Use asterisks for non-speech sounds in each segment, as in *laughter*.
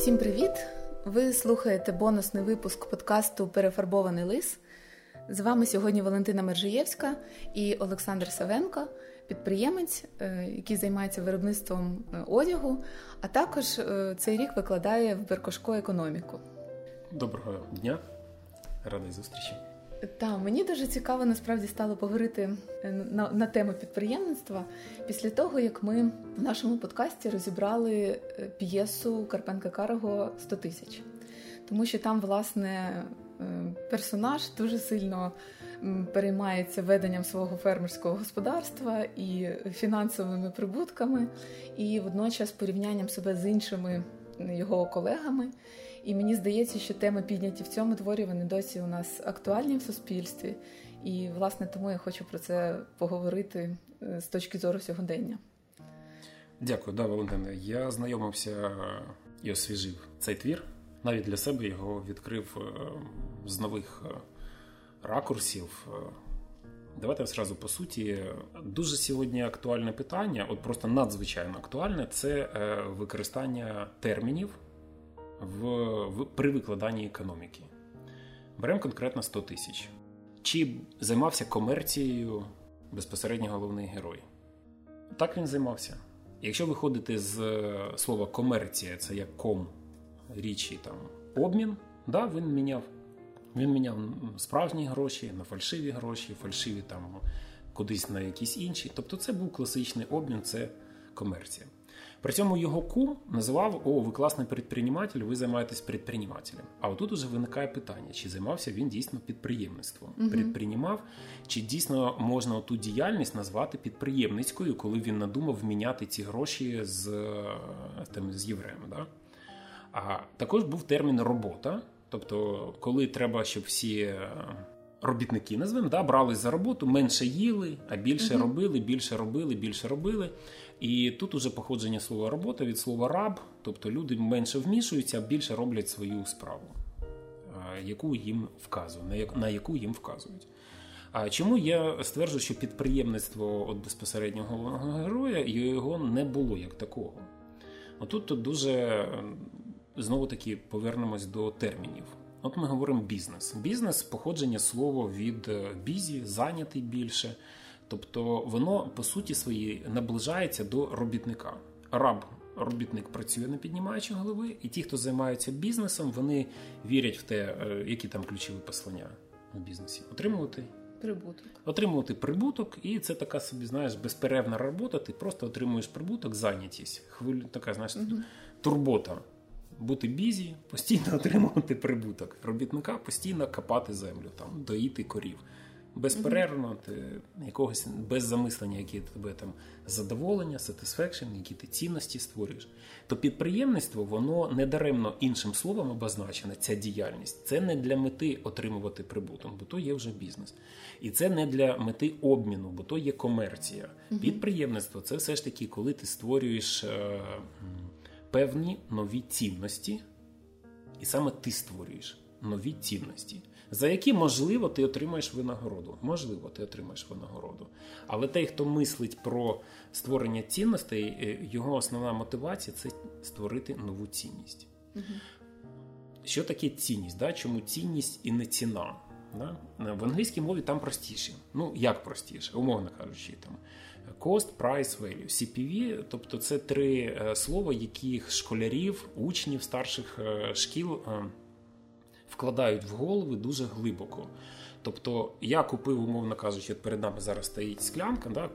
Всім привіт! Ви слухаєте бонусний випуск подкасту Перефарбований лис. З вами сьогодні Валентина Мержиєвська і Олександр Савенко, підприємець, е, який займається виробництвом е, одягу, а також е, цей рік викладає в Беркошко економіку. Доброго дня, радий зустрічі. Та мені дуже цікаво насправді стало поговорити на на тему підприємництва після того, як ми в нашому подкасті розібрали п'єсу Карпенка Карого «100 тисяч, тому що там, власне, персонаж дуже сильно переймається веденням свого фермерського господарства і фінансовими прибутками, і водночас порівнянням себе з іншими його колегами. І мені здається, що теми підняті в цьому творі вони досі у нас актуальні в суспільстві. І, власне, тому я хочу про це поговорити е, з точки зору сьогодення. Дякую, да, Валентине. Я знайомився і освіжив цей твір. Навіть для себе його відкрив е, з нових е, ракурсів. Давайте зразу по суті. Дуже сьогодні актуальне питання, от просто надзвичайно актуальне це використання термінів в, в, при викладанні економіки. Беремо конкретно 100 тисяч. Чи займався комерцією безпосередньо головний герой? Так він займався. Якщо виходити з е, слова комерція, це як ком річі там обмін, да, він міняв. Він міняв справжні гроші на фальшиві гроші, фальшиві там кудись на якісь інші. Тобто це був класичний обмін, це комерція. При цьому його кум називав: О, ви класний предприниматель, ви займаєтесь предпринимателем. А отут уже виникає питання: чи займався він дійсно підприємництвом? Угу. Предпринімав, чи дійсно можна ту діяльність назвати підприємницькою, коли він надумав міняти ці гроші з там, з євреями? Да? А також був термін робота. Тобто, коли треба, щоб всі е, робітники назвемо, да, брали за роботу, менше їли, а більше uh робили, більше робили, більше робили. І тут уже походження слова робота від слова раб, тобто люди менше вмішуються, більше роблять свою справу, яку їм вказують, на яку їм вказують. А чому я стверджую, що підприємництво от безпосереднього головного героя його не було як такого? Отут тут дуже знову таки повернемось до термінів. От ми говоримо бізнес. Бізнес походження слова від бізі, зайнятий більше. Тобто воно по суті своїй наближається до робітника. Раб, робітник працює не піднімаючи голови, і ті, хто займаються бізнесом, вони вірять в те, е, які там ключові послання в бізнесі. Отримувати прибуток. Отримувати прибуток, і це така собі, знаєш, безперервна робота. Ти просто отримуєш прибуток, зайнятість. Хвиль, така, знаєш, угу. турбота. Бути бізі, постійно *laughs* отримувати прибуток. Робітника постійно копати землю, там, доїти корів безперервно, ти якогось без замислення, які тебе там задоволення, satisfaction, які ти цінності створюєш. То підприємництво, воно не даремно іншим словом обозначене, ця діяльність. Це не для мети отримувати прибуток, бо то є вже бізнес. І це не для мети обміну, бо то є комерція. Підприємництво це все ж таки, коли ти створюєш е, певні нові цінності, і саме ти створюєш нові цінності за які, можливо, ти отримаєш винагороду. Можливо, ти отримаєш винагороду. Але той, хто мислить про створення цінностей, е, його основна мотивація це створити нову цінність. Угу. Що таке цінність? Да? Чому цінність і не ціна? Да? В англійській мові там простіше. Ну, як простіше, умовно кажучи, там cost, price, value. CPV, тобто це три е, слова, яких школярів, учнів старших е, шкіл вкладають в голови дуже глибоко. Тобто я купив, умовно кажучи, перед нами зараз стоїть склянка да,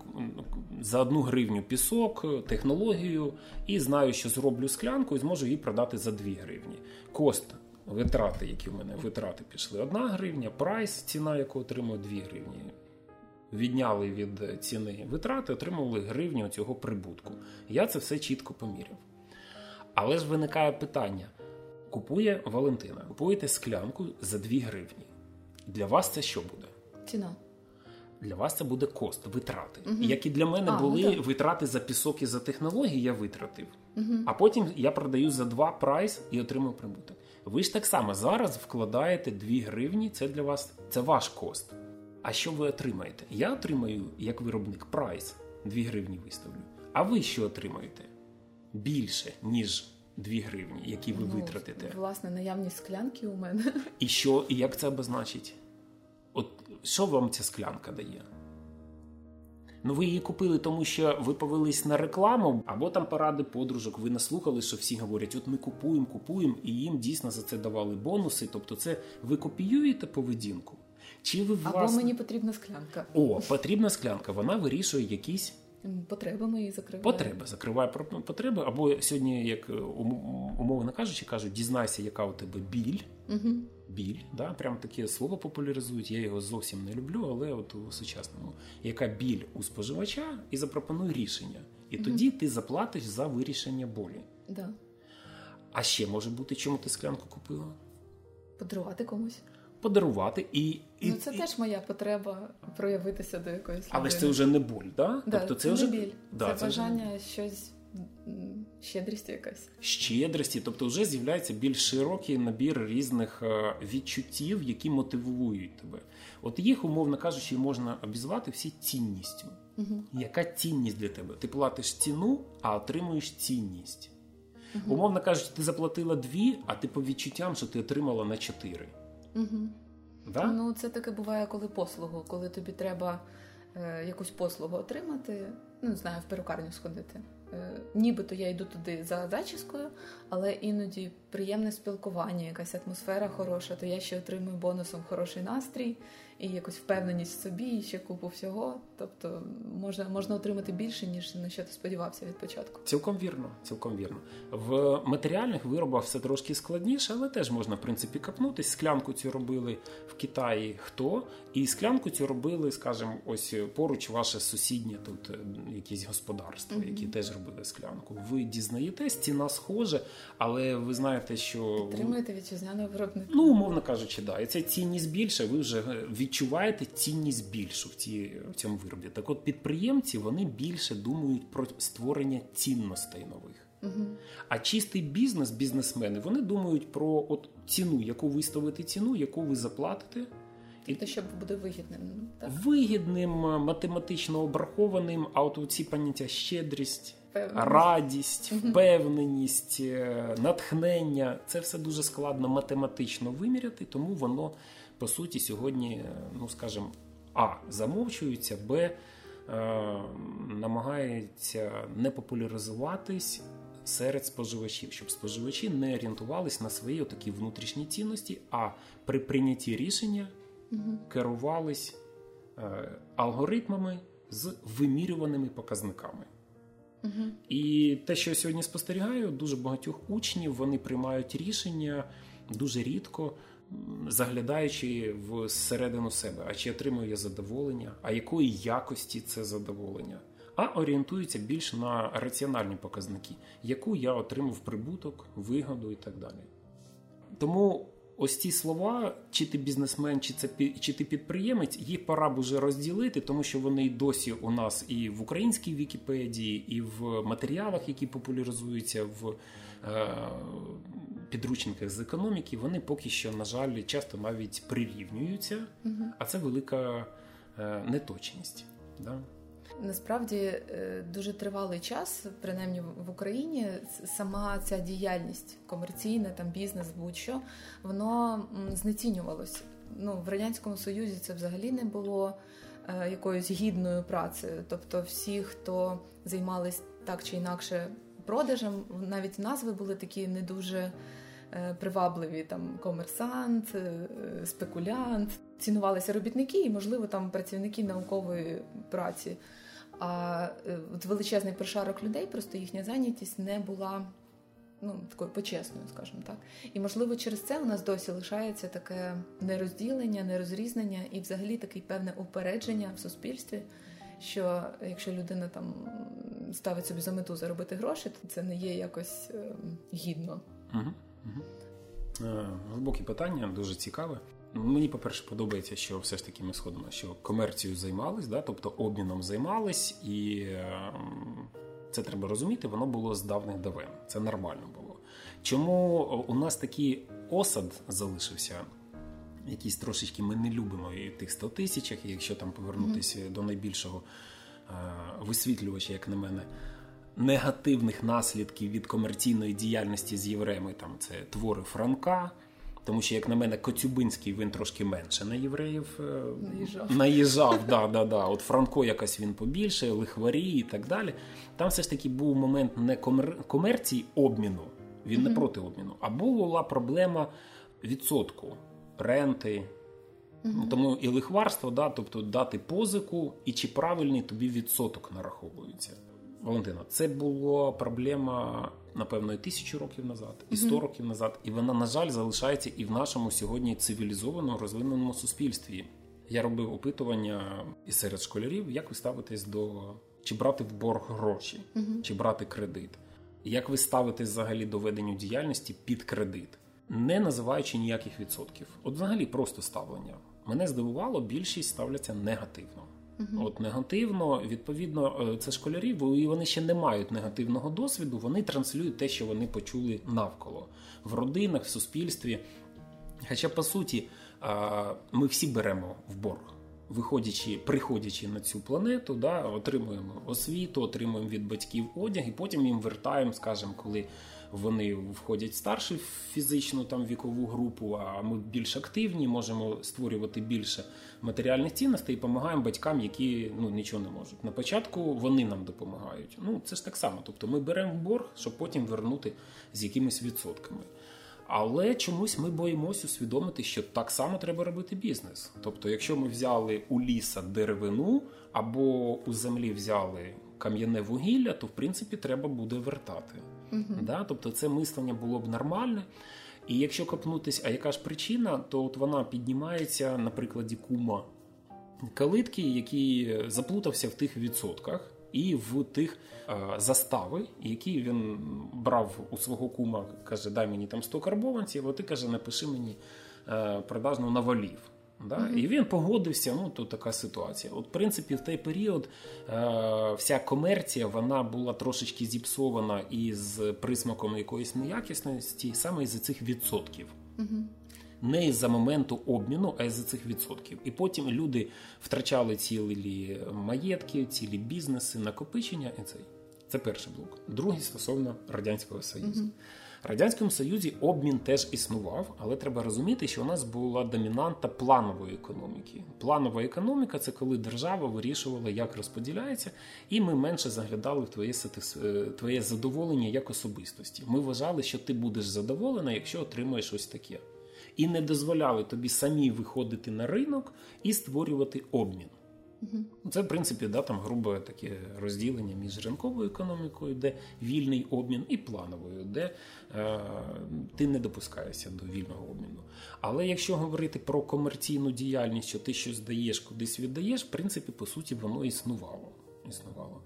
за одну гривню пісок, технологію, і знаю, що зроблю склянку і зможу її продати за 2 гривні. Кост, витрати, які в мене витрати пішли, 1 гривня, прайс, ціна, яку отримую 2 гривні. Відняли від ціни витрати, отримували гривню цього прибутку. Я це все чітко поміряв. Але ж виникає питання: Купує Валентина. Купуєте склянку за 2 гривні. Для вас це що буде? Ціна. Для вас це буде кост, витрати. Угу. Як і для мене а, були ну, витрати за пісок і за технології, я витратив. Угу. А потім я продаю за 2 прайс і отримую прибуток. Ви ж так само зараз вкладаєте 2 гривні, це для вас це ваш кост. А що ви отримаєте? Я отримаю як виробник прайс 2 гривні виставлю. А ви що отримаєте? Більше, ніж 2 гривні, які ви ну, витратите. Власне, наявність склянки у мене. *laughs* І що, і як це обозначить? От що вам ця склянка дає? Ну, ви її купили, тому що ви повелись на рекламу, або там поради подружок. Ви наслухали, що всі говорять: от ми купуємо, купуємо, і їм дійсно за це давали бонуси. Тобто, це ви копіюєте поведінку. Чи ви власне... Або мені потрібна склянка? О, потрібна склянка. Вона вирішує якісь потреби мої закриває. Потреби закриває потреби. Або сьогодні, як умовно кажучи, кажуть, дізнайся, яка у тебе біль. Угу. Біль, да, прям таке слово популяризують. Я його зовсім не люблю, але от у сучасному яка біль у споживача і запропонуй рішення. І угу. тоді ти заплатиш за вирішення болі. Да. А ще може бути, чому ти склянку купила? Подарувати комусь подарувати і. І ну, це і... теж моя потреба проявитися до якоїсь людини. Але ж це вже не боль, да? да тобто це, це вже не біль. Да, це, це бажання вже... щось. Щедрості якась щедрості, тобто вже з'являється більш широкий набір різних е, відчуттів, які мотивують тебе. От їх, умовно кажучи, можна обізвати всі цінністю. Угу. Яка цінність для тебе? Ти платиш ціну, а отримуєш цінність. Угу. Умовно кажучи, ти заплатила дві, а ти по відчуттям, що ти отримала на чотири. Угу. Да? Ну, це таке буває, коли послугу, коли тобі треба е, якусь послугу отримати, ну не знаю, в перукарню сходити. Е, нібито я йду туди за зачіскою, але іноді приємне спілкування, якась атмосфера хороша, то я ще отримую бонусом хороший настрій і якусь впевненість в собі, і ще купу всього. Тобто можна можна отримати більше, ніж на що ти сподівався від початку. Цілком вірно, цілком вірно. В матеріальних виробах все трошки складніше, але теж можна в принципі капнутись. Склянку цю робили в Китаї хто, і склянку цю робили, скажімо, ось поруч ваше сусіднє тут якісь господарство, mm-hmm. які теж робили склянку. Ви дізнаєтесь, ціна схожа, але ви знаєте, що Підтримуєте вітчизняного виробника. Ну, умовно кажучи, да. І ця цінність більше, ви вже відчуваєте цінність більшу в ці, в цьому виробі. Так от підприємці вони більше думають про створення цінностей нових. Угу. А чистий бізнес, бізнесмени, вони думають про от ціну, яку виставити ціну, яку ви заплатите. Тобто, щоб буде вигідним. Так? Вигідним, математично обрахованим, а от ці поняття щедрість, Впевненість. радість, впевненість, е, натхнення це все дуже складно математично виміряти, тому воно по суті сьогодні, е, ну скажімо, а замовчується, б е, намагається не популяризуватись серед споживачів, щоб споживачі не орієнтувались на свої такі внутрішні цінності, а при прийнятті рішення керувались алгоритмами з вимірюваними показниками. І те, що я сьогодні спостерігаю, дуже багатьох учнів вони приймають рішення дуже рідко, заглядаючи всередину себе, а чи отримую я задоволення, а якої якості це задоволення, а орієнтуються більш на раціональні показники, яку я отримав прибуток, вигоду і так далі. Тому ось ці слова, чи ти бізнесмен, чи це чи ти підприємець, їх пора б уже розділити, тому що вони досі у нас і в українській Вікіпедії, і в матеріалах, які популяризуються в е, підручниках з економіки, вони поки що, на жаль, часто навіть прирівнюються, угу. а це велика е, неточність. Да? Насправді е, дуже тривалий час, принаймні в Україні, сама ця діяльність комерційна, там бізнес, будь-що воно знецінювалось. Ну в радянському союзі це взагалі не було е, якоюсь гідною працею. Тобто, всі, хто займались так чи інакше продажем, навіть назви були такі не дуже. Е, привабливі там комерсант, спекулянт, цінувалися робітники і, можливо, там працівники наукової праці. А е, от величезний прошарок людей, просто їхня зайнятість не була ну, такою почесною, скажімо так. І, можливо, через це у нас досі лишається таке нерозділення, нерозрізнення і взагалі таке певне упередження в суспільстві. Що якщо людина там ставить собі за мету заробити гроші, то це не є якось е, гідно. Угу. Е, глибокі питання, дуже цікаве. Мені, по-перше, подобається, що все ж таки ми сходимо, що комерцією займались, да, тобто обміном займались, і е, це треба розуміти, воно було з давних давен. Це нормально було. Чому у нас такий осад залишився? Якийсь трошечки ми не любимо і тих 100 тисячах, якщо там повернутися mm-hmm. до найбільшого е, висвітлювача, як на мене. Негативних наслідків від комерційної діяльності з євреями. Там це твори Франка. Тому що, як на мене, Коцюбинський він трошки менше на євреїв е, наїжджав. наїжджав. Да, да, да. От Франко якось він побільше, лихварі і так далі. Там все ж таки був момент не комер... комерції обміну, він mm-hmm. не проти обміну, а була проблема відсотку, ренти. Mm-hmm. Тому і лихварство, да, тобто дати позику, і чи правильний тобі відсоток нараховується. Валентина, це була проблема, напевно, і тисячу років назад, і сто mm-hmm. років назад, і вона, на жаль, залишається і в нашому сьогодні цивілізованому розвиненому суспільстві. Я робив опитування і серед школярів, як ви ставитесь до чи брати в борг гроші, mm-hmm. чи брати кредит. Як ви ставитесь взагалі до ведення діяльності під кредит, не називаючи ніяких відсотків? От, взагалі, просто ставлення. Мене здивувало, більшість ставляться негативно. Uh-huh. От негативно, відповідно, е, це школярі, і вони ще не мають негативного досвіду. Вони транслюють те, що вони почули навколо в родинах, в суспільстві. Хоча, по суті, ми всі беремо в борг, виходячи, приходячи на цю планету, да, отримуємо освіту, отримуємо від батьків одяг, і потім їм вертаємо, скажімо, коли вони входять в старшу фізичну там вікову групу, а ми більш активні, можемо створювати більше матеріальних цінностей і допомагаємо батькам, які ну нічого не можуть. На початку вони нам допомагають. Ну це ж так само. Тобто ми беремо борг, щоб потім вернути з якимись відсотками. Але чомусь ми боїмося усвідомити, що так само треба робити бізнес. Тобто, якщо ми взяли у ліса деревину або у землі взяли кам'яне вугілля, то в принципі треба буде вертати. Uh-huh. Да? Тобто це мислення було б нормальне. І якщо копнутись, а яка ж причина, то от вона піднімається на прикладі кума калитки, який заплутався в тих відсотках. І в тих е, застави, які він брав у свого кума, каже: дай мені там 100 карбованців, а ти каже, напиши мені е, продажну навалів. Да? Mm-hmm. І він погодився. Ну то така ситуація. От, в принципі, в той період е, вся комерція вона була трошечки зіпсована із присмаком якоїсь неякісності, саме із цих відсотків. Mm-hmm. Не із за моменту обміну, а із за цих відсотків. І потім люди втрачали цілі маєтки, цілі бізнеси, накопичення. І це це перший блок. Другий стосовно радянського союзу. Mm-hmm. Радянському Союзі обмін теж існував, але треба розуміти, що у нас була домінанта планової економіки. Планова економіка це коли держава вирішувала, як розподіляється, і ми менше заглядали в твоє е, твоє задоволення як особистості. Ми вважали, що ти будеш задоволена, якщо отримаєш ось таке. І не дозволяли тобі самі виходити на ринок і створювати обмін. Угу. Це, в принципі, да, там грубе таке розділення між ринковою економікою, де вільний обмін, і плановою, де е, ти не допускаєшся до вільного обміну. Але якщо говорити про комерційну діяльність, що ти щось даєш, кудись віддаєш, в принципі, по суті, воно існувало. існувало.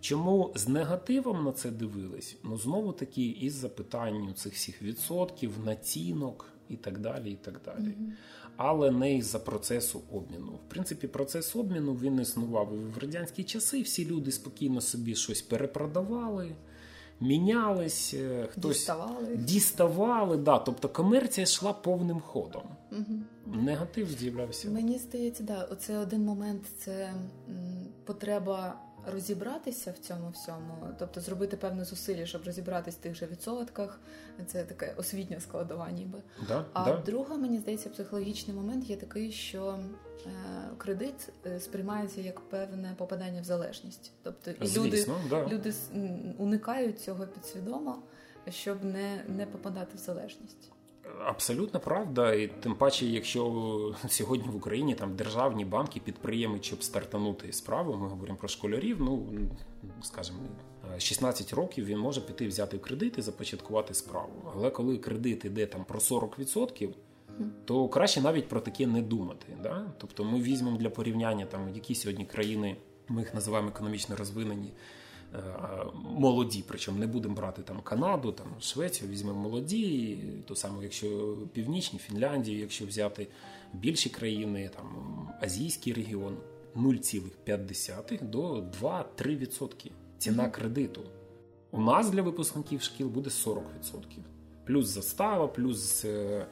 Чому з негативом на це дивились? Ну, знову таки, із запитанням цих всіх відсотків, націнок і так далі. і так далі. Mm-hmm але не із за процесу обміну. В принципі, процес обміну він існував і в радянські часи. Всі люди спокійно собі щось перепродавали. Мінялись, е, хтось діставали. діставали, да, тобто комерція йшла повним ходом. Угу. Негатив з'являвся. Мені здається, да, оце один момент це потреба розібратися в цьому всьому, тобто зробити певне зусилля, щоб розібратися в тих же відсотках. Це таке освітнє складова, ніби. Да, а да. друга, мені здається, психологічний момент є такий, що е, кредит е, сприймається як певне попадання в залежність. Тобто і Звісно, люди да. люди уникають цього підсвідомо, щоб не, не попадати в залежність. Абсолютно правда, і тим паче, якщо сьогодні в Україні там державні банки, підприємець, щоб стартанути справу, ми говоримо про школярів. Ну скажімо, 16 років він може піти взяти кредит і започаткувати справу. Але коли кредит іде там про 40%, то краще навіть про таке не думати. Да? Тобто, ми візьмемо для порівняння там які сьогодні країни, ми їх називаємо економічно розвинені. Е, молоді, причому не будемо брати там Канаду, там Швецію, візьмемо молоді, то саме, якщо північні, Фінляндію, якщо взяти більші країни, там азійський регіон 0,5 до 2-3% ціна кредиту. У нас для випускників шкіл буде 40%. Плюс застава, плюс е,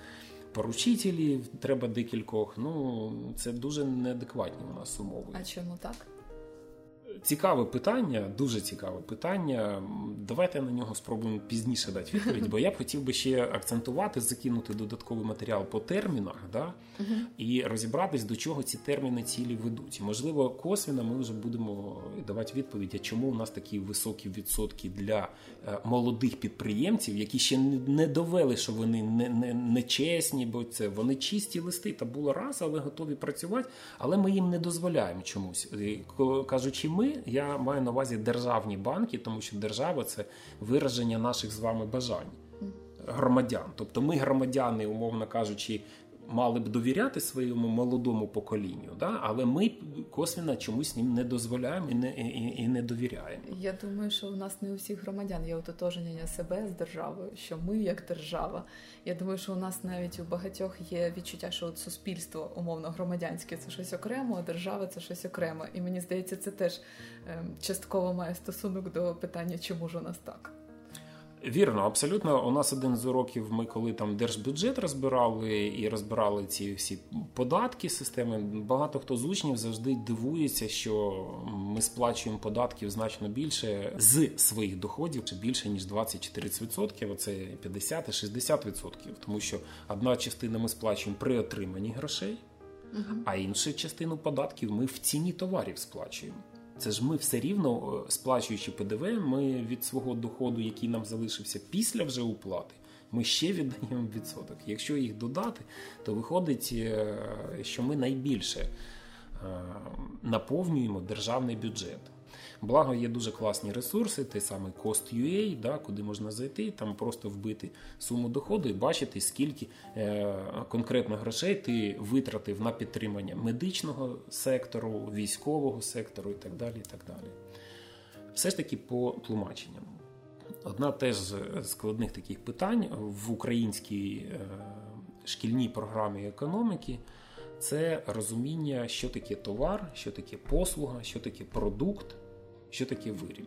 поручителі треба декількох. Ну це дуже неадекватні у нас умови. А чому так? Цікаве питання, дуже цікаве питання. Давайте на нього спробуємо пізніше дати відповідь, бо я б хотів би ще акцентувати, закинути додатковий матеріал по термінах, да, uh і розібратись, до чого ці терміни цілі ведуть. Можливо, косвіно ми вже будемо давати відповідь, а чому у нас такі високі відсотки для е, молодих підприємців, які ще не довели, що вони не, не, не чесні, бо це вони чисті листи та було раз, але готові працювати, але ми їм не дозволяємо чомусь. Кажучи, ми я маю на увазі державні банки, тому що держава це вираження наших з вами бажань громадян. Тобто ми громадяни, умовно кажучи, мали б довіряти своєму молодому поколінню, да? але ми косвіно чомусь їм не дозволяємо і не і, і не довіряємо. Я думаю, що у нас не у всіх громадян є ототожнення себе з державою, що ми як держава. Я думаю, що у нас навіть у багатьох є відчуття, що от суспільство умовно громадянське це щось окремо, а держава це щось окремо. І мені здається, це теж ем, частково має стосунок до питання, чому ж у нас так. Вірно, абсолютно. У нас один з уроків, ми коли там держбюджет розбирали і розбирали ці всі податки системи. Багато хто з учнів завжди дивується, що ми сплачуємо податків значно більше з своїх доходів, чи більше ніж 20-30%, Оце 50-60%. Тому що одна частина ми сплачуємо при отриманні грошей, а іншу частину податків ми в ціні товарів сплачуємо. Це ж ми все рівно, е, сплачуючи ПДВ, ми від свого доходу, який нам залишився після вже уплати, ми ще віддаємо відсоток. Якщо їх додати, то виходить, е, що ми найбільше е, наповнюємо державний бюджет. Благо є дуже класні ресурси, той самий Cost.ua, да, куди можна зайти, там просто вбити суму доходу і бачити, скільки е, конкретно грошей ти витратив на підтримання медичного сектору, військового сектору і так далі. І так далі. Все ж таки по тлумаченням. Одна теж з складних таких питань в українській е, шкільній програмі економіки. Це розуміння, що таке товар, що таке послуга, що таке продукт, що таке виріб.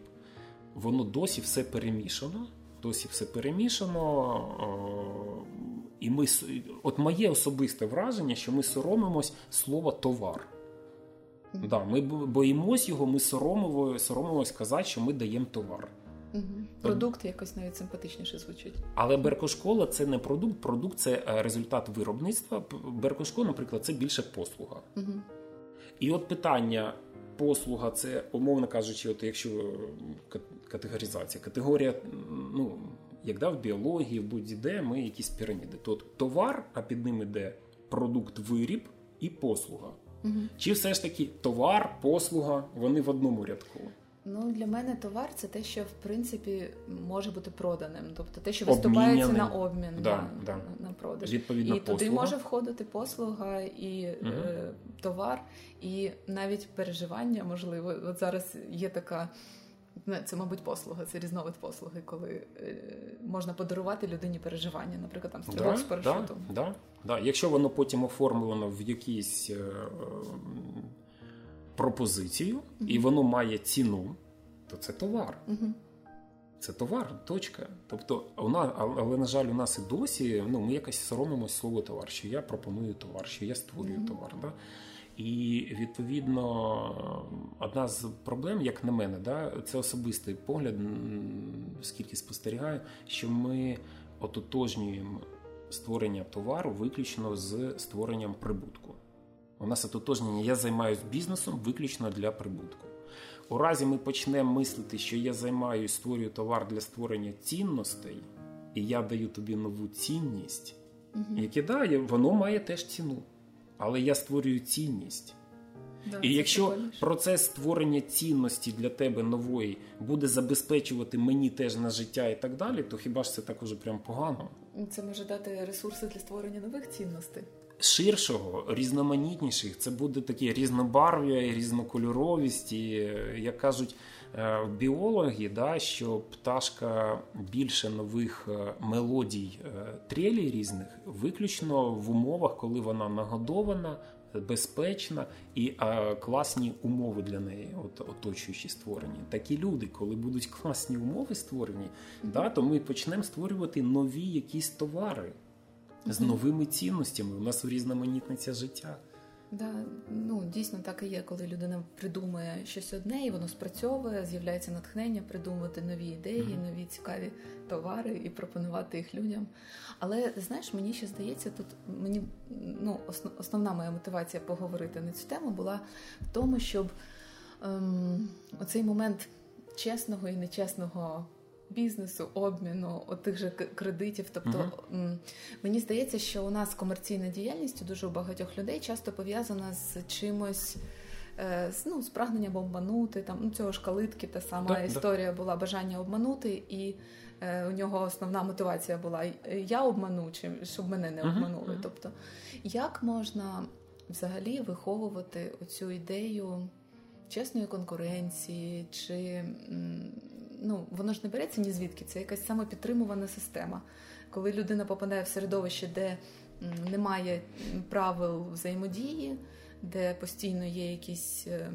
Воно досі все перемішано. Досі все перемішано. І ми, от моє особисте враження, що ми соромимось слова товар. Mm-hmm. Да, Ми боїмось його, ми соромимось, соромимось казати, що ми даємо товар. Угу. Продукт якось навіть симпатичніше звучить. Але Беркошкола це не продукт, продукт це е, результат виробництва. Беркошко, наприклад, це більше послуга. Угу. І от питання послуга це, умовно кажучи, от якщо категоризація, категорія, ну, як да, в біології, в будь-де ми якісь піраміди. То товар, а під ним іде продукт, виріб і послуга. Угу. Чи все ж таки товар, послуга, вони в одному рядку? Ну, для мене товар це те, що в принципі може бути проданим, тобто те, що виступається на обмін да, на, да. на продаж. Відповідно, і послуга. туди може входити послуга і угу. е, товар, і навіть переживання можливо. От зараз є така. Це, мабуть, послуга, це різновид послуги, коли е, можна подарувати людині переживання, наприклад, там стрілок да, з парашутом. Да, да, да. Якщо воно потім оформлено в якійсь е, пропозицію, mm-hmm. і воно має ціну, то це товар. Mm-hmm. Це товар, точка. Тобто, вона, але, на жаль, у нас і досі ну, ми якось соромимося слово товар, що я пропоную товар, що я створюю mm-hmm. товар. Да? І відповідно одна з проблем, як на мене, да, це особистий погляд, скільки спостерігаю, що ми ототожнюємо створення товару виключно з створенням прибутку. У нас ототожнення я займаюся бізнесом виключно для прибутку. У разі ми почнемо мислити, що я займаюся, створюю товар для створення цінностей, і я даю тобі нову цінність, угу. яке да, воно має теж ціну. Але я створюю цінність. Да, і якщо прикольніше. процес створення цінності для тебе нової буде забезпечувати мені теж на життя і так далі, то хіба ж це так уже прям погано? Це може дати ресурси для створення нових цінностей ширшого, різноманітніших, це буде таке різнобарв'я, різнокольоровість. І, Як кажуть е, біологи, да, що пташка більше нових е, мелодій е, трелей різних, виключно в умовах, коли вона нагодована. Безпечна і а, класні умови для неї, от оточуючі створені. Такі люди, коли будуть класні умови створені, mm-hmm. да, то ми почнемо створювати нові якісь товари з новими цінностями. У нас урізноманітниться життя. Да, ну дійсно так і є, коли людина придумує щось одне, і воно спрацьовує, з'являється натхнення придумувати нові ідеї, mm-hmm. нові цікаві товари і пропонувати їх людям. Але знаєш, мені ще здається, тут мені ну основна моя мотивація поговорити на цю тему була в тому, щоб ем, оцей момент чесного і нечесного бізнесу, обміну отих же кредитів. Тобто uh мені здається, що у нас комерційна діяльність у дуже багатьох людей часто пов'язана з чимось. Е, ну, з прагненням обманути там ну цього ж калитки, та сама да, історія да. була бажання обманути, і е, у нього основна мотивація була я обману, чи щоб мене не обманули. Uh-huh. Тобто, як можна взагалі виховувати оцю ідею чесної конкуренції, чи ну воно ж не береться ні звідки, це якась самопідтримувана система. Коли людина попадає в середовище, де немає правил взаємодії, де постійно є якісь е,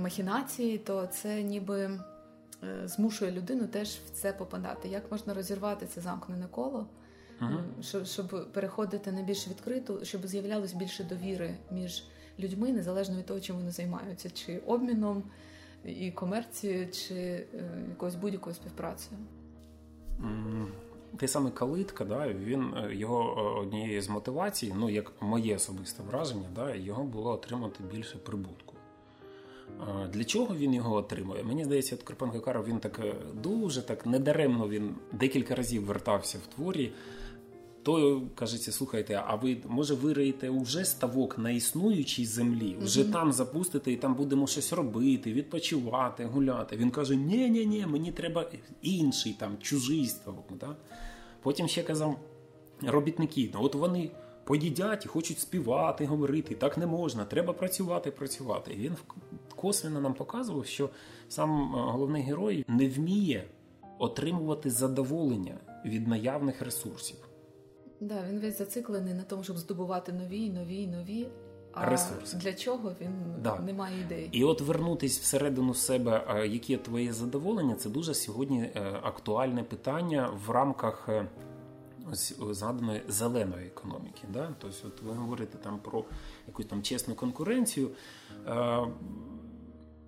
махінації, то це ніби е, змушує людину теж в це попадати. Як можна розірвати це замкнене коло, uh-huh. щоб переходити на більш відкриту, щоб з'являлось більше довіри між людьми, незалежно від того, чим вони займаються, чи обміном і комерції, чи е, якоюсь будь-якою співпрацею. Те саме калитка, да, він е, його е, однією з мотивацій, ну як моє особисте враження, да, його було отримати більше прибутку. Для чого він його отримує? Мені здається, от Карпенко Каров він так дуже так недаремно він декілька разів вертався в творі то кажеться, слухайте, а ви може вириєте уже ставок на існуючій землі, вже mm-hmm. там запустите і там будемо щось робити, відпочивати, гуляти. Він каже: ні ні ні мені треба інший там чужий ставок. Да? Потім ще казав робітники, ну от вони поїдять і хочуть співати, говорити. Так не можна, треба працювати, працювати. І він косвенно нам показував, що сам е, головний герой не вміє отримувати задоволення від наявних ресурсів. Да, він весь зациклений на тому, щоб здобувати нові, нові, нові. А ресурси. для чого він да. не має ідеї. І от вернутись всередину себе, яке твоє задоволення, це дуже сьогодні е, актуальне питання в рамках е, ось згаданої зеленої економіки. Да? Тобто, от ви говорите там про якусь там чесну конкуренцію.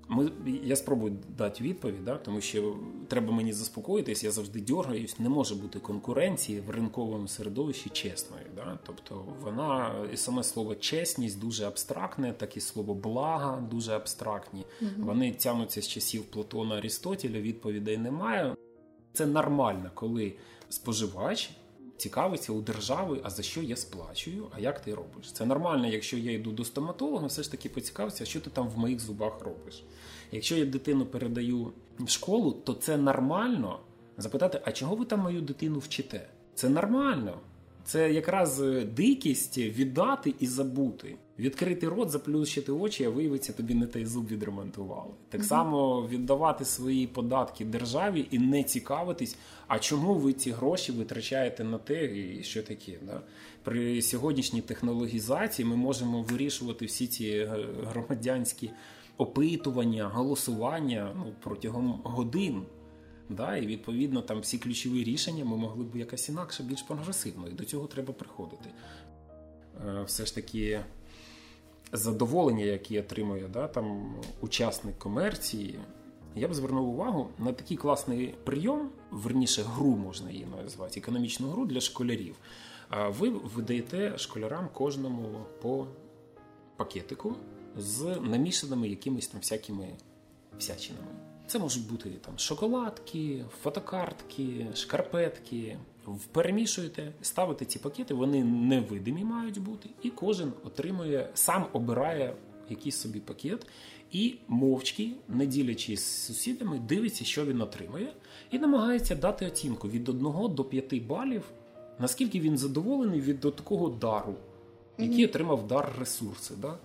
Ми, Я спробую дати відповідь, да? тому що треба мені заспокоїтись, я завжди дергаюсь, не може бути конкуренції в ринковому середовищі чесною. Да? Тобто вона і саме слово чесність дуже абстрактне, так і слово блага дуже абстрактні. Угу. Вони тягнуться з часів Платона Арістотеля, відповідей немає. Це нормально, коли споживач цікавиться у держави, а за що я сплачую, а як ти робиш. Це нормально, якщо я йду до стоматолога, все ж таки поцікався, що ти там в моїх зубах робиш. Якщо я дитину передаю в школу, то це нормально запитати, а чого ви там мою дитину вчите? Це нормально. Це якраз дикість віддати і забути. Відкрити рот, заплющити очі, а виявиться, тобі не той зуб відремонтували. Так само віддавати свої податки державі і не цікавитись, а чому ви ці гроші витрачаєте на те, і що таке. Да? При сьогоднішній технологізації ми можемо вирішувати всі ці е, громадянські опитування, голосування ну, протягом годин. Да, І відповідно там всі ключові рішення ми могли б якось інакше, більш прогресивно. І до цього треба приходити. Е, все ж таки задоволення, яке отримує да, там, учасник комерції, я б звернув увагу на такий класний прийом, верніше гру можна її назвати, економічну гру для школярів. Ви видаєте школярам кожному по пакетику з намішаними якимись там всякими всячинами. Це можуть бути там шоколадки, фотокартки, шкарпетки. Перемішуєте, ставите ці пакети, вони невидимі мають бути, і кожен отримує, сам обирає якийсь собі пакет і мовчки, не ділячись з сусідами, дивиться, що він отримує, і намагається дати оцінку від 1 до 5 балів, наскільки він задоволений від такого дару, який mm-hmm. отримав дар ресурси. Да?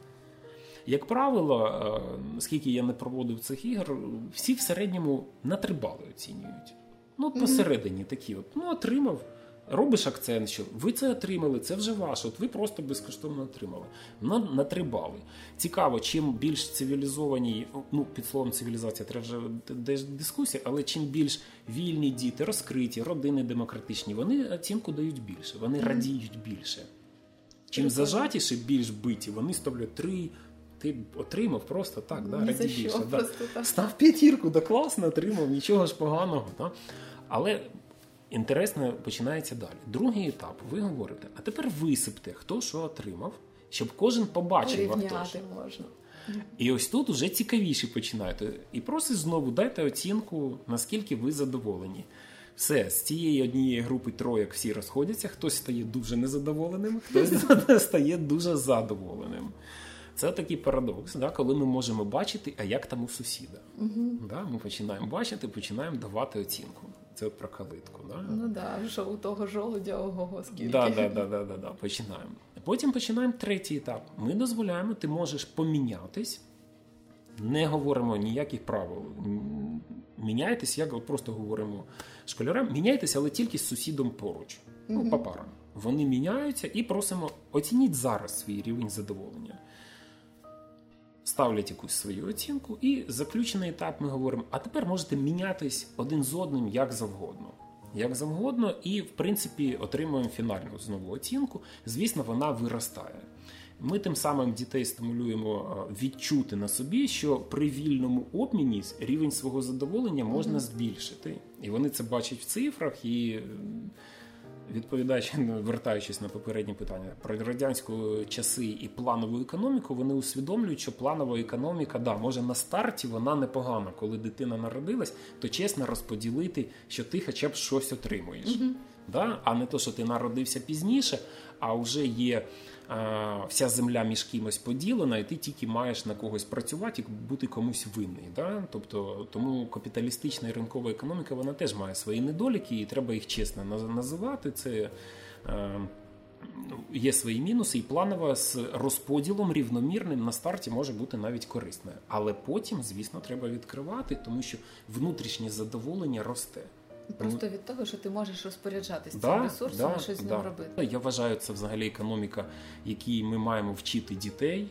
Як правило, е, скільки я не проводив цих ігор, всі в середньому на три бали оцінюють. Ну, от посередині такі от, ну, отримав. Робиш акцент, що ви це отримали, це вже ваше, от ви просто безкоштовно отримали. На на три бали. Цікаво, чим більш цивілізовані, ну під словом цивілізація треба вже дискусія, але чим більш вільні діти, розкриті, родини демократичні, вони оцінку дають більше, вони радіють більше. Чим зажатіше, більш биті, вони ставлять три. Ти отримав просто так, да, раді більше. Да. Став п'ятірку, да класно отримав, нічого ж поганого. Да. Але інтересно починається далі. Другий етап, ви говорите, а тепер висипте, хто що отримав, щоб кожен побачив. Порівняти можна. І ось тут вже цікавіше починаєте. І просто знову дайте оцінку, наскільки ви задоволені. Все, з цієї однієї групи троєк всі розходяться, хтось стає дуже незадоволеним, хтось *laughs* стає дуже задоволеним. Це такий парадокс, да, коли ми можемо бачити, а як там у сусіда. Угу. Да, Ми починаємо бачити, починаємо давати оцінку. Це про калитку. Да? Ну да, що у того жолудя ого скільки. Да, да, да, да, да, да, Починаємо. Потім починаємо третій етап. Ми дозволяємо, ти можеш помінятись, не говоримо ніяких правил. Міняйтесь, як от просто говоримо школярам, міняйтесь, але тільки з сусідом поруч. Ну, по парам. Вони міняються і просимо оцініть зараз свій рівень задоволення. Ставлять якусь свою оцінку, і заключений етап ми говоримо: а тепер можете мінятись один з одним як завгодно. Як завгодно, і, в принципі, отримуємо фінальну знову оцінку. Звісно, вона виростає. Ми тим самим дітей стимулюємо відчути на собі, що при вільному обміні рівень свого задоволення можна збільшити. І вони це бачать в цифрах і відповідаючи, *laughs* ну, вертаючись на попереднє питання про радянську часи і планову економіку, вони усвідомлюють, що планова економіка, да, може на старті вона непогана. Коли дитина народилась, то чесно розподілити, що ти хоча б щось отримуєш. Mm-hmm. Да? А не то, що ти народився пізніше, а вже є вся земля між кимось поділена, і ти тільки маєш на когось працювати і бути комусь винний. Да? Тобто тому капіталістична і ринкова економіка вона теж має свої недоліки, і треба їх чесно називати. Це Є свої мінуси, і планова з розподілом рівномірним на старті може бути навіть корисною. Але потім, звісно, треба відкривати, тому що внутрішнє задоволення росте. Просто від того, що ти можеш розпоряджатися да, цим ресурсом да, і щось да. з ним робити. Я вважаю, це взагалі економіка, якій ми маємо вчити дітей.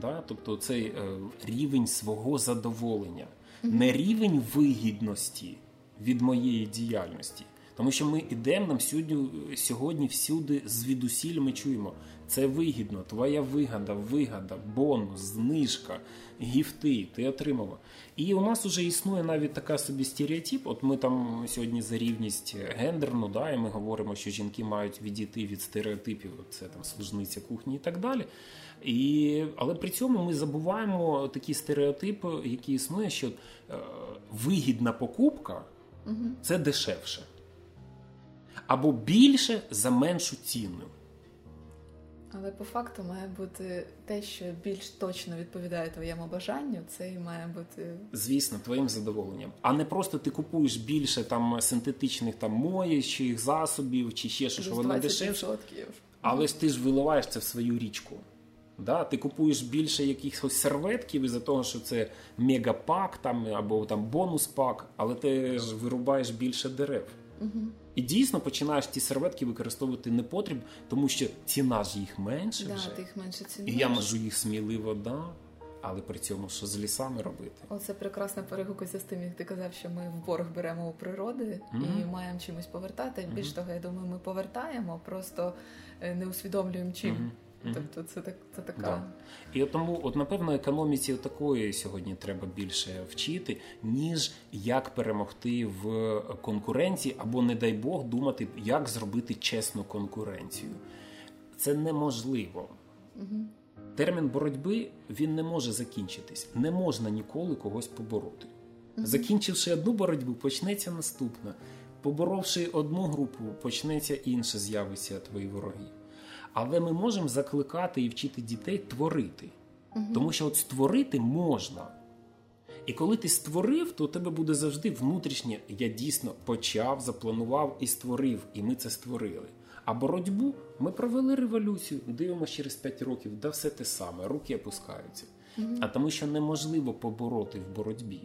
Да? Тобто цей е, рівень свого задоволення, mm-hmm. не рівень вигідності від моєї діяльності. Тому що ми йдемо нам сьогодні, сьогодні всюди звідусіль ми чуємо. Це вигідно, твоя вигода, вигода, бонус, знижка, гіфти, ти отримала. І у нас вже існує навіть така собі стереотип. От ми там сьогодні за рівність гендерну, да, і ми говоримо, що жінки мають відійти від стереотипів, це там служниця кухні і так далі. І, Але при цьому ми забуваємо такі стереотипи, які існує, що е, вигідна покупка угу. це дешевше. Або більше за меншу ціну. Але по факту має бути те, що більш точно відповідає твоєму бажанню, це і має бути звісно твоїм задоволенням. А не просто ти купуєш більше там синтетичних там моючих засобів чи ще що, що воно дешевше. Але ж ти ж виливаєш це в свою річку. Да? Ти купуєш більше якихось серветків із-за того, що це мегапак там або там бонус пак, але ти ж вирубаєш більше дерев. Угу. І дійсно починаєш ті серветки використовувати непотріб, тому що ціна ж їх менше. Да, вже. ти їх менше цінуєш. І я можу їх сміливо да, але при цьому що з лісами робити. Оце прекрасно перегукується з тим, як ти казав, що ми в борг беремо у природи mm-hmm. і маємо чимось повертати. Більш mm-hmm. того, я думаю, ми повертаємо, просто е, не усвідомлюємо чим. Тобто це так це така. Да. І от тому, от напевно, економіці такої сьогодні треба більше вчити, ніж як перемогти в конкуренції, або, не дай Бог, думати, як зробити чесну конкуренцію. Це неможливо. Угу. Термін боротьби він не може закінчитись. Не можна ніколи когось побороти. Угу. Закінчивши одну боротьбу, почнеться наступна. Поборовши одну групу, почнеться інша, з'явиться твої вороги. Але ми можемо закликати і вчити дітей творити. Угу. Тому що от створити можна. І коли ти створив, то у тебе буде завжди внутрішнє я дійсно почав, запланував і створив, і ми це створили. А боротьбу ми провели революцію, дивимося через 5 років, да все те саме, руки опускаються. Угу. А тому, що неможливо побороти в боротьбі.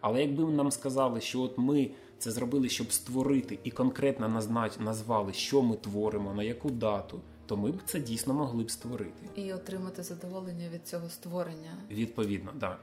Але якби нам сказали, що от ми це зробили, щоб створити і конкретно назвали, що ми творимо, на яку дату, то ми б це дійсно могли б створити. І отримати задоволення від цього створення. Відповідно, так. Да.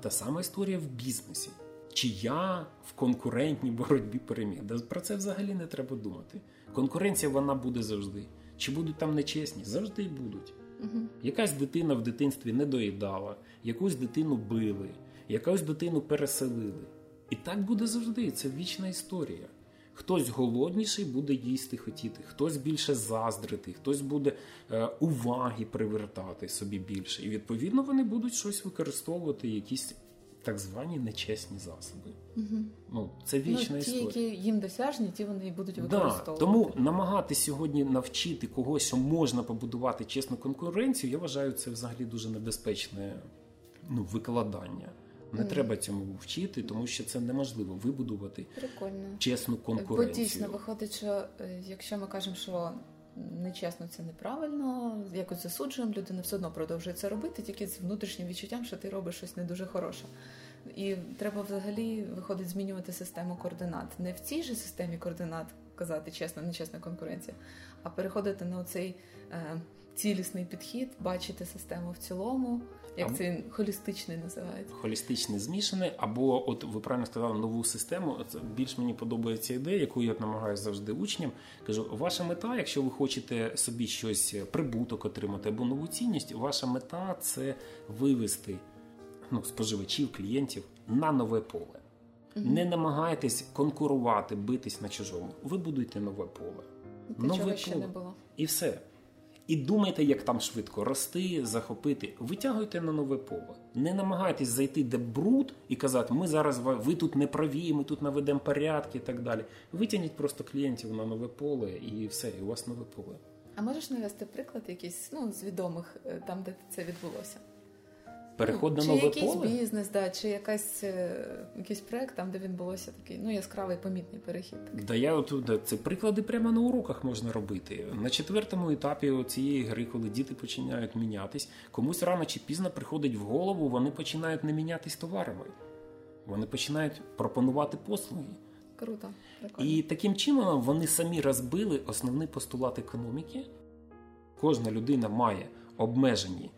Та сама історія в бізнесі. Чи я в конкурентній боротьбі переміг? Про це взагалі не треба думати. Конкуренція вона буде завжди. Чи будуть там нечесні? Завжди й будуть. Угу. Якась дитина в дитинстві не доїдала, якусь дитину били, якусь дитину переселили. І так буде завжди. Це вічна історія. Хтось голодніший буде їсти хотіти, хтось більше заздрити, хтось буде е, уваги привертати собі більше. І відповідно вони будуть щось використовувати, якісь так звані нечесні засоби. Угу. Ну це вічна ну, ті, історія. які їм досяжні, ті вони і будуть Да, використовувати. тому намагатися сьогодні навчити когось, що можна побудувати чесну конкуренцію, я вважаю, це взагалі дуже небезпечне ну, викладання. Не Мгм. треба цьому вчити, тому що це неможливо вибудувати Прикольно. чесну Бо конкуренцію. дійсно виходить, що е, якщо ми кажемо, що нечесно це неправильно, якось засуджуємо, людина все одно продовжує це робити, тільки з внутрішнім відчуттям, що ти робиш щось не дуже хороше. І треба взагалі виходить змінювати систему координат. Не в цій же системі координат казати чесно, нечесна конкуренція, а переходити на цей е, цілісний підхід, бачити систему в цілому, як А- це він холістичний називається. Холістичне змішане, або от ви правильно сказали нову систему. Це більш мені подобається ідея, яку я намагаюся завжди учням. Кажу, ваша мета, якщо ви хочете собі щось прибуток отримати або нову цінність, ваша мета це вивести ну, споживачів, клієнтів на нове поле. Не намагайтесь конкурувати, битись на чужому. Ви будуєте нове поле. Нове чого ще поле. не було. І все. І думайте, як там швидко рости, захопити. Витягуйте на нове поле. Не намагайтесь зайти де бруд і казати, ми зараз ви тут не праві, ми тут наведемо порядки і так далі. Витягніть просто клієнтів на нове поле і все, і у вас нове поле. А можеш навести приклад якийсь ну, з відомих е, там, де це відбулося? Переход Ну, на чи нове якийсь поле. бізнес, да, чи якась, е, якийсь проект, там, де відбулося такий ну, яскравий помітний перехід. Да я от да, це приклади прямо на уроках можна робити. На четвертому етапі цієї гри, коли діти починають мінятись, комусь рано чи пізно приходить в голову, вони починають не мінятись товарами. Вони починають пропонувати послуги. Круто, прикольно. І таким чином вони самі розбили основний постулат економіки. Кожна людина має обмежені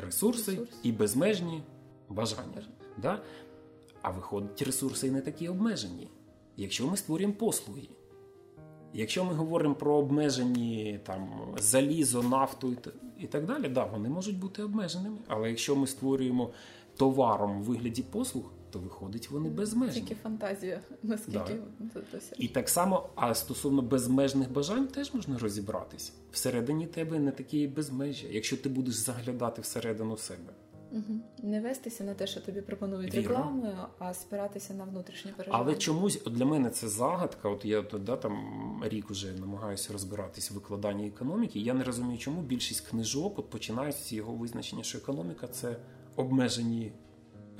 ресурси і безмежні бажання. Да? А виходить, ресурси і не такі обмежені. Якщо ми створюємо послуги, якщо ми говоримо про обмежені там, залізо, нафту і і так далі, да, вони можуть бути обмеженими. Але якщо ми створюємо товаром у вигляді послуг, то виходить вони безмежні. Тільки фантазія, наскільки Да. І так само, а стосовно безмежних бажань, теж можна розібратись. Всередині тебе не такі безмежі, якщо ти будеш заглядати всередину себе. Угу. Не вестися на те, що тобі пропонують Вірно. рекламою, а спиратися на внутрішні переживання. Але чомусь от для мене це загадка. От я да, там рік уже намагаюся розбиратись в викладанні економіки. Я не розумію, чому більшість книжок от починають з його визначення, що економіка це обмежені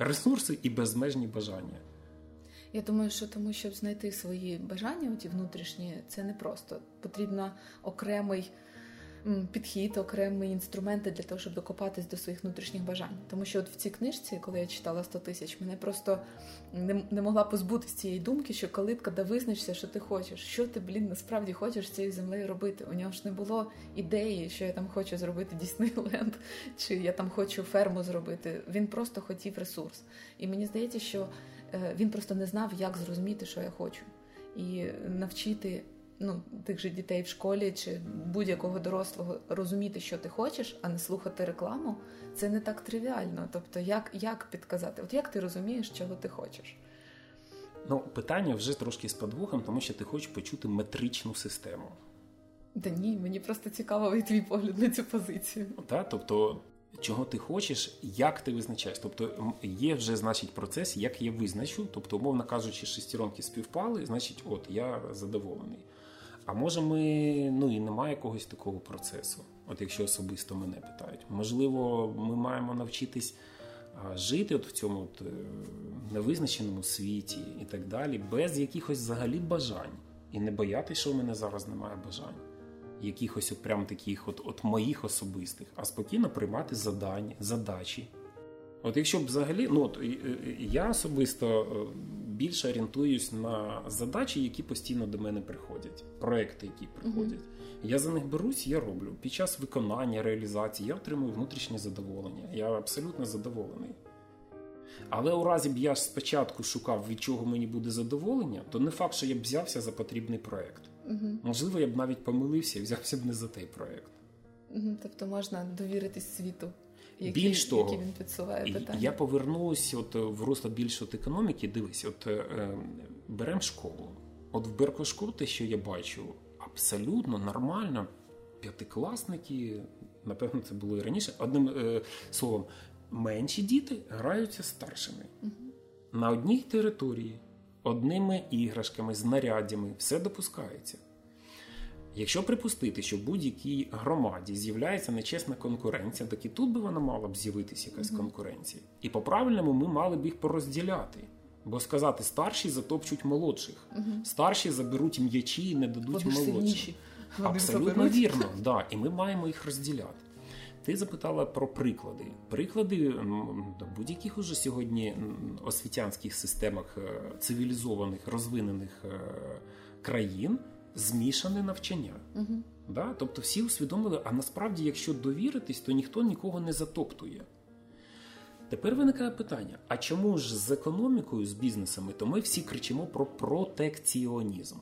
ресурси і безмежні бажання. Я думаю, що тому, щоб знайти свої бажання, оті внутрішні, це не просто. Потрібно окремий підхід, окремі інструменти для того, щоб докопатись до своїх внутрішніх бажань. Тому що от в цій книжці, коли я читала 100 тисяч, мене просто не, не могла позбутися цієї думки, що коли коли визначишся, що ти хочеш, що ти, блін, насправді хочеш з цією землею робити. У нього ж не було ідеї, що я там хочу зробити Діснейленд, *laughs* чи я там хочу ферму зробити. Він просто хотів ресурс. І мені здається, що е, він просто не знав, як зрозуміти, що я хочу, і навчити ну, тих же дітей в школі чи будь-якого дорослого розуміти, що ти хочеш, а не слухати рекламу, це не так тривіально. Тобто, як, як підказати? От як ти розумієш, чого ти хочеш? Ну, питання вже трошки з подвохом, тому що ти хочеш почути метричну систему. Та ні, мені просто цікаво твій погляд на цю позицію. Та? Тобто, чого ти хочеш, як ти визначаєш. Тобто є вже значить процес, як я визначу. Тобто, умовно кажучи, шестеронки співпали, значить, от я задоволений. А може, ми ну і немає якогось такого процесу, от якщо особисто мене питають. Можливо, ми маємо навчитись жити от в цьому от, е, невизначеному світі і так далі, без якихось взагалі бажань. І не боятися, що в мене зараз немає бажань якихось от прям таких от, от моїх особистих, а спокійно приймати задання, задачі. От якщо б взагалі, ну от я особисто е, більше орієнтуюсь на задачі, які постійно до мене приходять, проекти, які приходять. Я за них берусь, я роблю. Під час виконання, реалізації я отримую внутрішнє задоволення. Я абсолютно задоволений. Але у разі б я ж спочатку шукав, від чого мені буде задоволення, то не факт, що я б взявся за потрібний проект. Угу. Можливо, я б навіть помилився і взявся б не за той проєкт. Угу. Тобто можна довіритись світу, який, Більш того, який він підсуває питання. Я повернусь от в русло більш от економіки. Дивись, от е, беремо школу. От в Беркошку, те, що я бачу, абсолютно нормально. П'ятикласники, напевно, це було і раніше. Одним е, словом, менші діти граються старшими угу. на одній території, одними іграшками, знаряддями, все допускається. Якщо припустити, що в будь-якій громаді з'являється нечесна конкуренція, так і тут би вона мала б з'явитися якась mm-hmm. конкуренція. І по-правильному ми мали б їх порозділяти. Бо сказати, старші затопчуть молодших, mm-hmm. старші заберуть м'ячі і не дадуть Вони молодшим. Абсолютно вірно, да. і ми маємо їх розділяти. Ти запитала про приклади. Приклади в будь-яких уже сьогодні освітянських системах е, цивілізованих розвинених е, країн змішане навчання. Угу. Да? Тобто всі усвідомили, а насправді, якщо довіритись, то ніхто нікого не затоптує. Тепер виникає питання: а чому ж з економікою, з бізнесами, то ми всі кричимо про протекціонізм?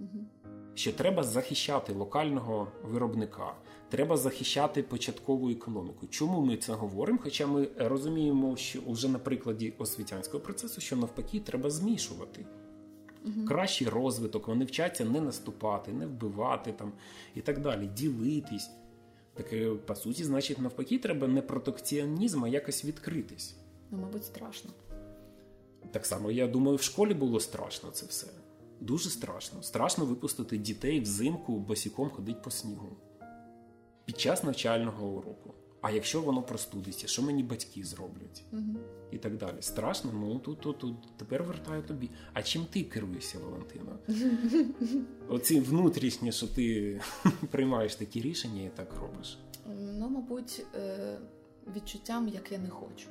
Угу. Що треба захищати локального виробника, треба захищати початкову економіку. Чому ми це говоримо? Хоча ми розуміємо, що вже на прикладі освітянського процесу, що навпаки, треба змішувати угу. кращий розвиток, вони вчаться не наступати, не вбивати там і так далі, ділитись. Так, по суті, значить, навпаки, треба не протекціонізм, а якось відкритись. Ну, мабуть, страшно. Так само, я думаю, в школі було страшно це все. Дуже страшно. Страшно випустити дітей взимку босіком ходить по снігу під час навчального уроку. А якщо воно простудиться, що мені батьки зроблять? Угу. І так далі. Страшно, ну тут, тут, тут тепер вертаю тобі. А чим ти керуєшся, Валентина? *laughs* Оці внутрішні, що ти *laughs* приймаєш такі рішення і так робиш? Ну, мабуть, е, відчуттям, як я не хочу.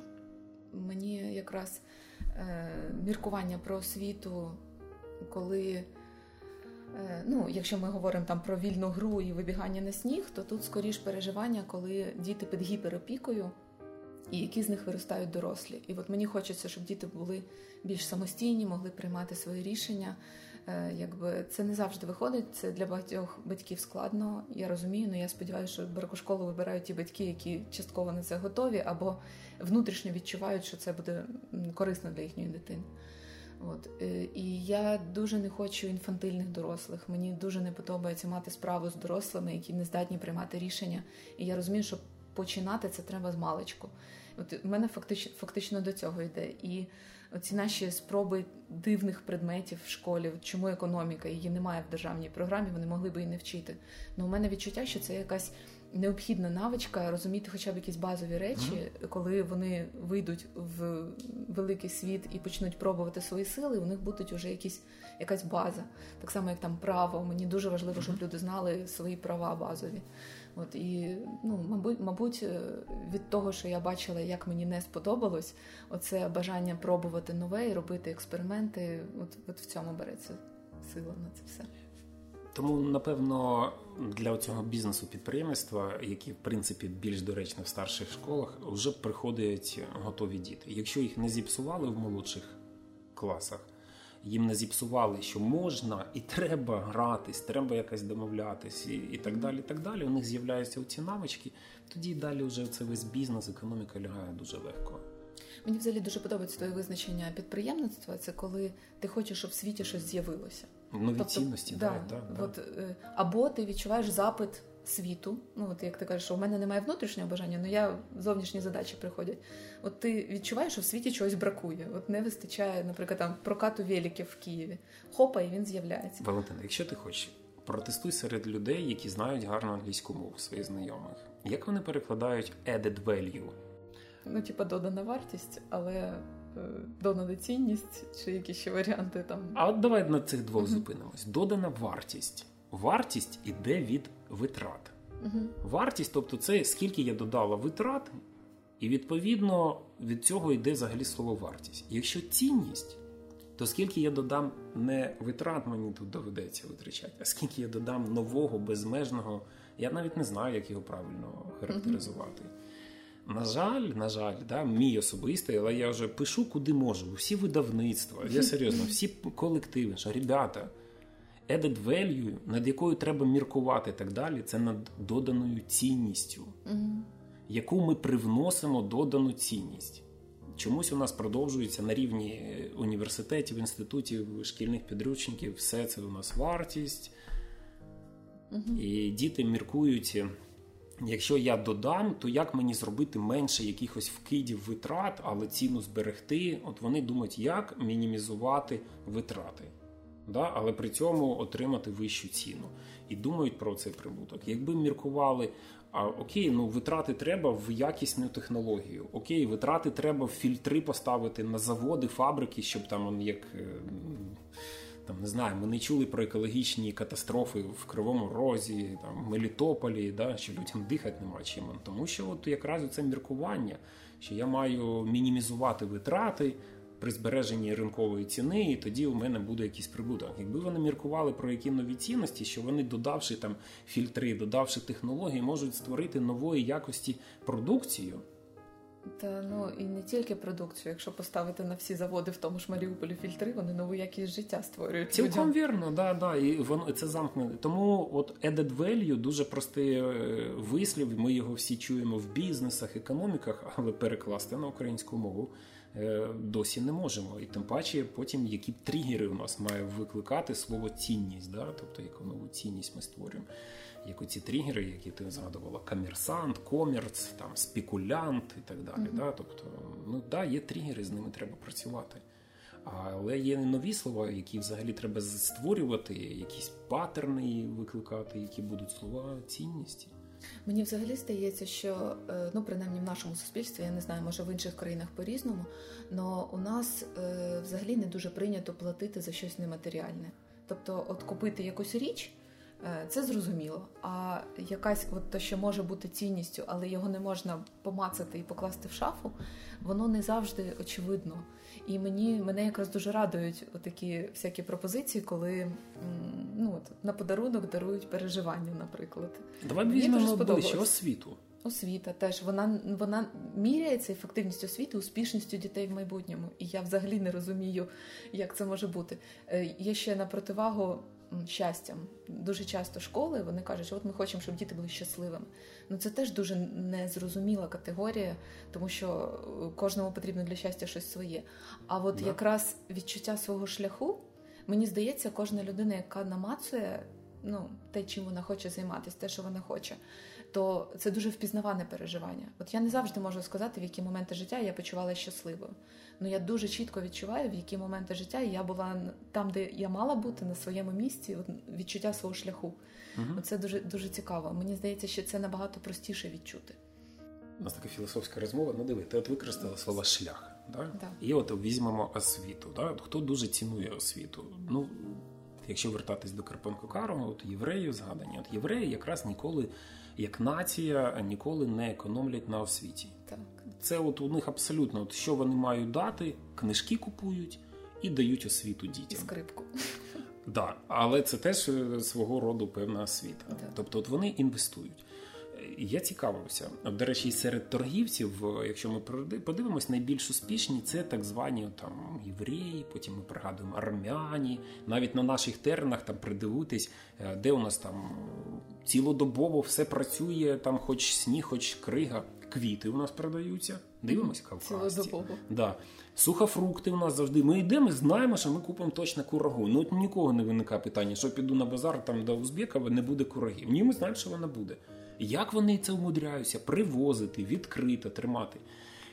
Мені якраз е, міркування про освіту, коли. Е, ну, якщо ми говоримо там про вільну гру і вибігання на сніг, то тут скоріш переживання, коли діти під гіперопікою, і які з них виростають дорослі. І от мені хочеться, щоб діти були більш самостійні, могли приймати свої рішення. Е, якби це не завжди виходить. Це для багатьох батьків складно. Я розумію, але я сподіваюся, що баракошколу вибирають ті батьки, які частково на це готові, або внутрішньо відчувають, що це буде корисно для їхньої дитини. От е, І я дуже не хочу інфантильних дорослих. Мені дуже не подобається мати справу з дорослими, які не здатні приймати рішення. І я розумію, що починати це треба з маличку. От у мене фактично фактично до цього йде. І оці наші спроби дивних предметів в школі, чому економіка її немає в державній програмі, вони могли би і не вчити. Ну у мене відчуття, що це якась необхідна навичка розуміти хоча б якісь базові речі, mm-hmm. коли вони вийдуть в великий світ і почнуть пробувати свої сили, у них будуть вже якісь якась база. Так само, як там право. Мені дуже важливо, щоб люди знали свої права базові. От і ну, мабуть, мабуть, е, від того, що я бачила, як мені не сподобалось, оце бажання пробувати нове і робити експерименти. От, от в цьому береться сила на це все. Тому, напевно, для цього бізнесу підприємництва, які в принципі більш доречно в старших школах, вже приходять готові діти. Якщо їх не зіпсували в молодших класах, їм не зіпсували, що можна і треба гратись, треба якось домовлятись, і, і так далі. так далі. У них з'являються ці навички. Тоді далі вже це весь бізнес, економіка лягає дуже легко. Мені взагалі дуже подобається твоє визначення підприємництва. Це коли ти хочеш, щоб в світі щось з'явилося. Нові тобто, цінності, да, да, да, от, е, або ти відчуваєш запит світу. Ну, от як ти кажеш, що у мене немає внутрішнього бажання, але я зовнішні задачі приходять. От ти відчуваєш, що в світі чогось бракує. От не вистачає, наприклад, там прокату великів в Києві. Хопа, і він з'являється. Валентина, якщо ти хочеш, протестуй серед людей, які знають гарну англійську мову своїх знайомих. Як вони перекладають added value? Ну, типа додана вартість, але додана цінність чи якісь ще варіанти там. А от давай на цих двох uh-huh. зупинимось. Додана вартість. Вартість іде від витрат. Uh-huh. Вартість, тобто, це скільки я додала витрат, і відповідно від цього йде взагалі слово вартість. Якщо цінність, то скільки я додам не витрат, мені тут доведеться витрачати, а скільки я додам нового, безмежного, я навіть не знаю, як його правильно характеризувати. На жаль, на жаль, да, мій особистий, але я вже пишу куди можу. Всі видавництва, я серйозно, всі колективи, що ребята, added value, над якою треба міркувати і так далі, це над доданою цінністю, яку ми привносимо додану цінність. Чомусь у нас продовжується на рівні університетів, інститутів, шкільних підручників, все це у нас вартість. І діти міркують. Якщо я додам, то як мені зробити менше якихось вкидів витрат, але ціну зберегти? От вони думають, як мінімізувати витрати да, але при цьому отримати вищу ціну. І думають про цей прибуток. Якби міркували, а окей, ну витрати треба в якісну технологію. Окей, витрати треба в фільтри поставити на заводи, фабрики, щоб там як. Там не знаю, ми не чули про екологічні катастрофи в Кривому Розі, там Мелітополі, да, що людям дихати нема чим. Тому що от якраз це міркування, що я маю мінімізувати витрати, при збереженні ринкової ціни, і тоді у мене буде якийсь прибуток. Якби вони міркували про які нові цінності, що вони, додавши там фільтри, додавши технології, можуть створити нової якості продукцію. Та ну і не тільки продукцію, якщо поставити на всі заводи в тому ж Маріуполі фільтри, вони нову якість життя створюють. Цілком вірно, да, да, і воно це замкнене. Тому от added value дуже простий е, вислів. Ми його всі чуємо в бізнесах, економіках, але перекласти на українську мову Е, досі не можемо. І тим паче, потім які тригери у нас має викликати слово цінність, да? тобто яку нову цінність ми створюємо. Як оці тригери, які ти згадувала, комерсант, комерц, там спекулянт і так далі. Mm-hmm. Да? Тобто, ну да, є тригери, з ними треба працювати. Але є нові слова, які взагалі треба створювати, якісь паттерни викликати, які будуть слова цінності. Мені взагалі здається, що е, ну принаймні в нашому суспільстві, я не знаю, може в інших країнах по-різному, але у нас е, взагалі не дуже прийнято платити за щось нематеріальне. Тобто, от купити якусь річ. Е, це зрозуміло. А якась от то, що може бути цінністю, але його не можна помацати і покласти в шафу, воно не завжди очевидно. І мені мене якраз дуже радують такі всякі пропозиції, коли ну от на подарунок дарують переживання, наприклад. Давай візьмемо ближче освіту. Освіта теж вона вона міряється ефективністю освіти, успішністю дітей в майбутньому. І я взагалі не розумію, як це може бути. Е, є ще на противагу щастям. Дуже часто школи вони кажуть, що от ми хочемо, щоб діти були щасливими. Ну це теж дуже незрозуміла категорія, тому що е, кожному потрібно для щастя щось своє. А от да. якраз відчуття свого шляху, мені здається, кожна людина, яка намацує ну, те, чим вона хоче займатися, те, що вона хоче, то це дуже впізнаване переживання. От я не завжди можу сказати, в які моменти життя я почувалася щасливою. Ну я дуже чітко відчуваю, в які моменти життя я була там, де я мала бути на своєму місці, от відчуття свого шляху. Угу. Це дуже дуже цікаво. Мені здається, що це набагато простіше відчути. У нас така філософська розмова. Ну диви, ти от використала слово шлях. Да? Да. І от візьмемо освіту. Да? Хто дуже цінує освіту? Ну, якщо вертатись до Карпенко Карого, от євреї згадані, от євреї якраз ніколи, як нація, ніколи не економлять на освіті. Так. Це от у них абсолютно, от що вони мають дати, книжки купують і дають освіту дітям. І скрипку. Да, але це теж е, свого роду певна освіта. Так. Тобто, от вони інвестують. Я цікавився. До речі, серед торгівців, е, якщо ми подивимось, найбільш успішні це так звані там євреї, потім ми пригадуємо армяні. Навіть на наших теренах там придивитись, е, де у нас там цілодобово все працює, там хоч сніг, хоч крига квіти у нас продаються. Дивимося кавказці. Да. Сухофрукти у нас завжди. Ми йдемо, знаємо, що ми купимо точно курагу. Ну от нікого не виникає питання, що піду на базар там до Узбекова, не буде курагів. Ні, ми знаємо, що вона буде. Як вони це умудряються привозити, відкрито, тримати.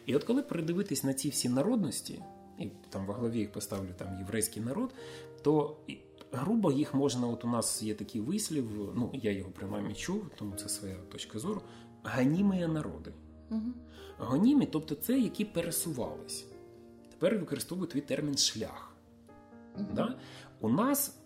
І от коли передивитись на ці всі народності, і там во главі їх поставлю там єврейський народ, то грубо їх можна, от у нас є такий вислів, ну я його принаймні чув, тому це своя точка зору. Ганімі народи. Угу. Гонімі, тобто це, які пересувались. Тепер використовують твій термін шлях. Угу. Да? У нас,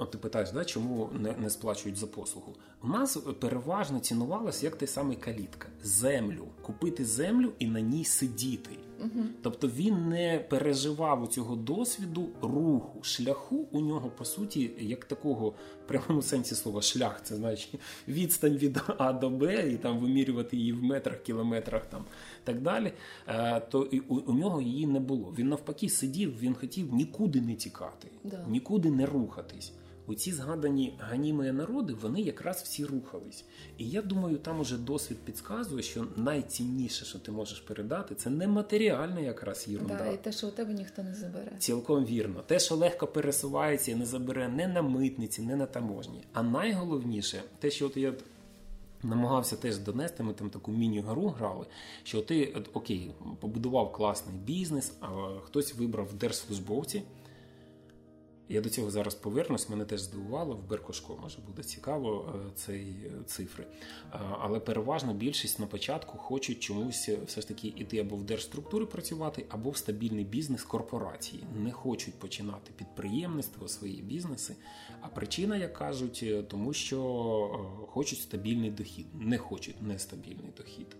от ти питаєш, да, чому не не сплачують за послугу? У нас переважно цінувалося як той самий калітка: землю, купити землю і на ній сидіти. Угу. Тобто він не переживав у цього досвіду руху, шляху у нього, по суті, як такого в прямому сенсі слова шлях, це значить відстань від А до Б, і там вимірювати її в метрах, кілометрах там так далі. Е, то і у, у нього її не було. Він навпаки сидів, він хотів нікуди не тікати, да. нікуди не рухатись. У ці згадані ганімої народи вони якраз всі рухались. І я думаю, там уже досвід підказує, що найцінніше, що ти можеш передати, це не матеріальна якраз єрунда. Да, і те, що у тебе ніхто не забере. Цілком вірно. Те, що легко пересувається і не забере не на митниці, не на таможні. А найголовніше, те, що от я намагався теж донести, ми там таку міні-гру грали, що ти окей, побудував класний бізнес, а хтось вибрав держслужбовці. Я до цього зараз повернусь, мене теж здивувало в Беркошко, може буде цікаво е, цей цифри. Але переважно більшість на початку хочуть чомусь е, все ж таки іти або в держструктури працювати, або в стабільний бізнес корпорації. Не хочуть починати підприємництво, свої бізнеси. А причина, як кажуть, е, тому що хочуть стабільний дохід, не хочуть нестабільний дохід.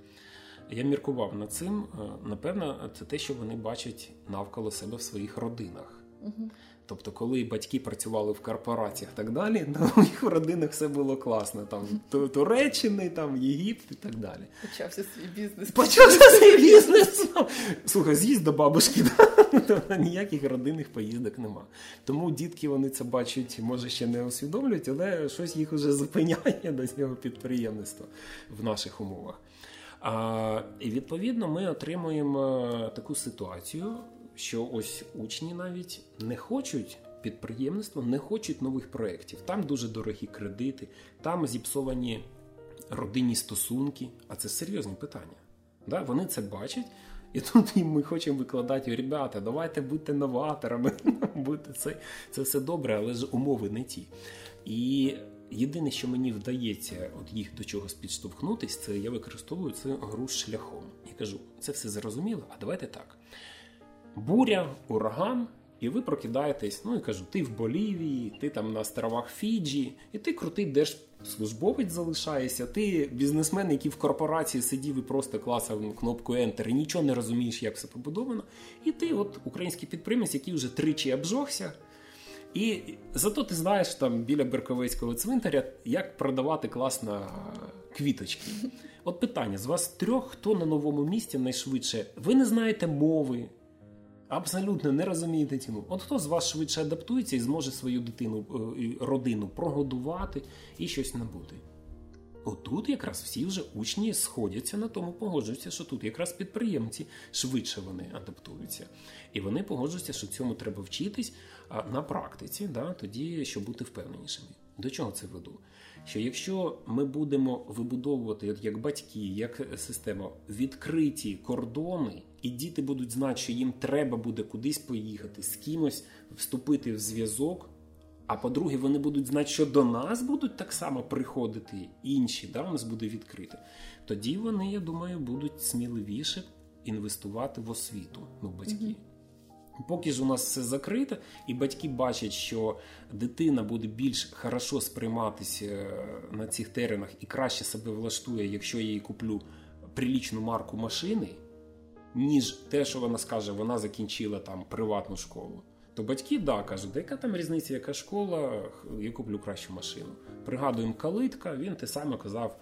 Я міркував над цим. Напевно, це те, що вони бачать навколо себе в своїх родинах. Угу. Тобто, коли батьки працювали в корпораціях і так далі, то у їх в родинах все було класно. Там Туреччини, там Єгипт і так далі. Почався свій бізнес. Почався свій бізнес. Слухай, з'їзд до бабушки, *laughs* да? ніяких родинних поїздок нема. Тому дітки вони це бачать, може ще не усвідомлюють, але щось їх вже зупиняє до цього підприємництва в наших умовах. А, І відповідно ми отримуємо таку ситуацію що ось учні навіть не хочуть підприємництва, не хочуть нових проєктів. Там дуже дорогі кредити, там зіпсовані родинні стосунки. А це серйозні питання. Да? Вони це бачать. І тут ми хочемо викладати, ребята, давайте будьте новаторами, *laughs* будьте це це все добре, але ж умови не ті. І єдине, що мені вдається от їх до чогось підштовхнутись, це я використовую це гру шляхом. І кажу, це все зрозуміло, а давайте так буря, ураган, і ви прокидаєтесь. Ну і кажу, ти в Болівії, ти там на островах Фіджі, і ти крутий держслужбовець залишаєшся. Ти бізнесмен, який в корпорації сидів і просто класав кнопку Enter, і нічого не розумієш, як все побудовано. І ти, от український підприємець, який вже тричі обжогся. І зато ти знаєш там біля Берковецького цвинтаря, як продавати класно квіточки. От питання: з вас трьох, хто на новому місці найшвидше? Ви не знаєте мови, абсолютно не розумієте ціну. От хто з вас швидше адаптується і зможе свою дитину е, родину прогодувати і щось набути? Отут якраз всі вже учні сходяться на тому, погоджуються, що тут якраз підприємці швидше вони адаптуються. І вони погоджуються, що цьому треба вчитись на практиці, да, тоді щоб бути впевненішими. До чого це веду? що якщо ми будемо вибудовувати як батьки, як система відкриті кордони, і діти будуть знати, що їм треба буде кудись поїхати, з кимось вступити в зв'язок. А по-друге, вони будуть знати, що до нас будуть так само приходити інші, да, у нас буде відкрите. Тоді вони, я думаю, будуть сміливіше інвестувати в освіту, ну, батьки. Mm-hmm. Поки ж у нас все закрите, і батьки бачать, що дитина буде більш хорошо сприйматися е, на цих теренах і краще себе влаштує, якщо я їй куплю прилічну марку машини, ніж те, що вона скаже, вона закінчила там приватну школу. То батьки да кажуть, яка там різниця, яка школа, я куплю кращу машину. Пригадуємо калитка, він те саме казав.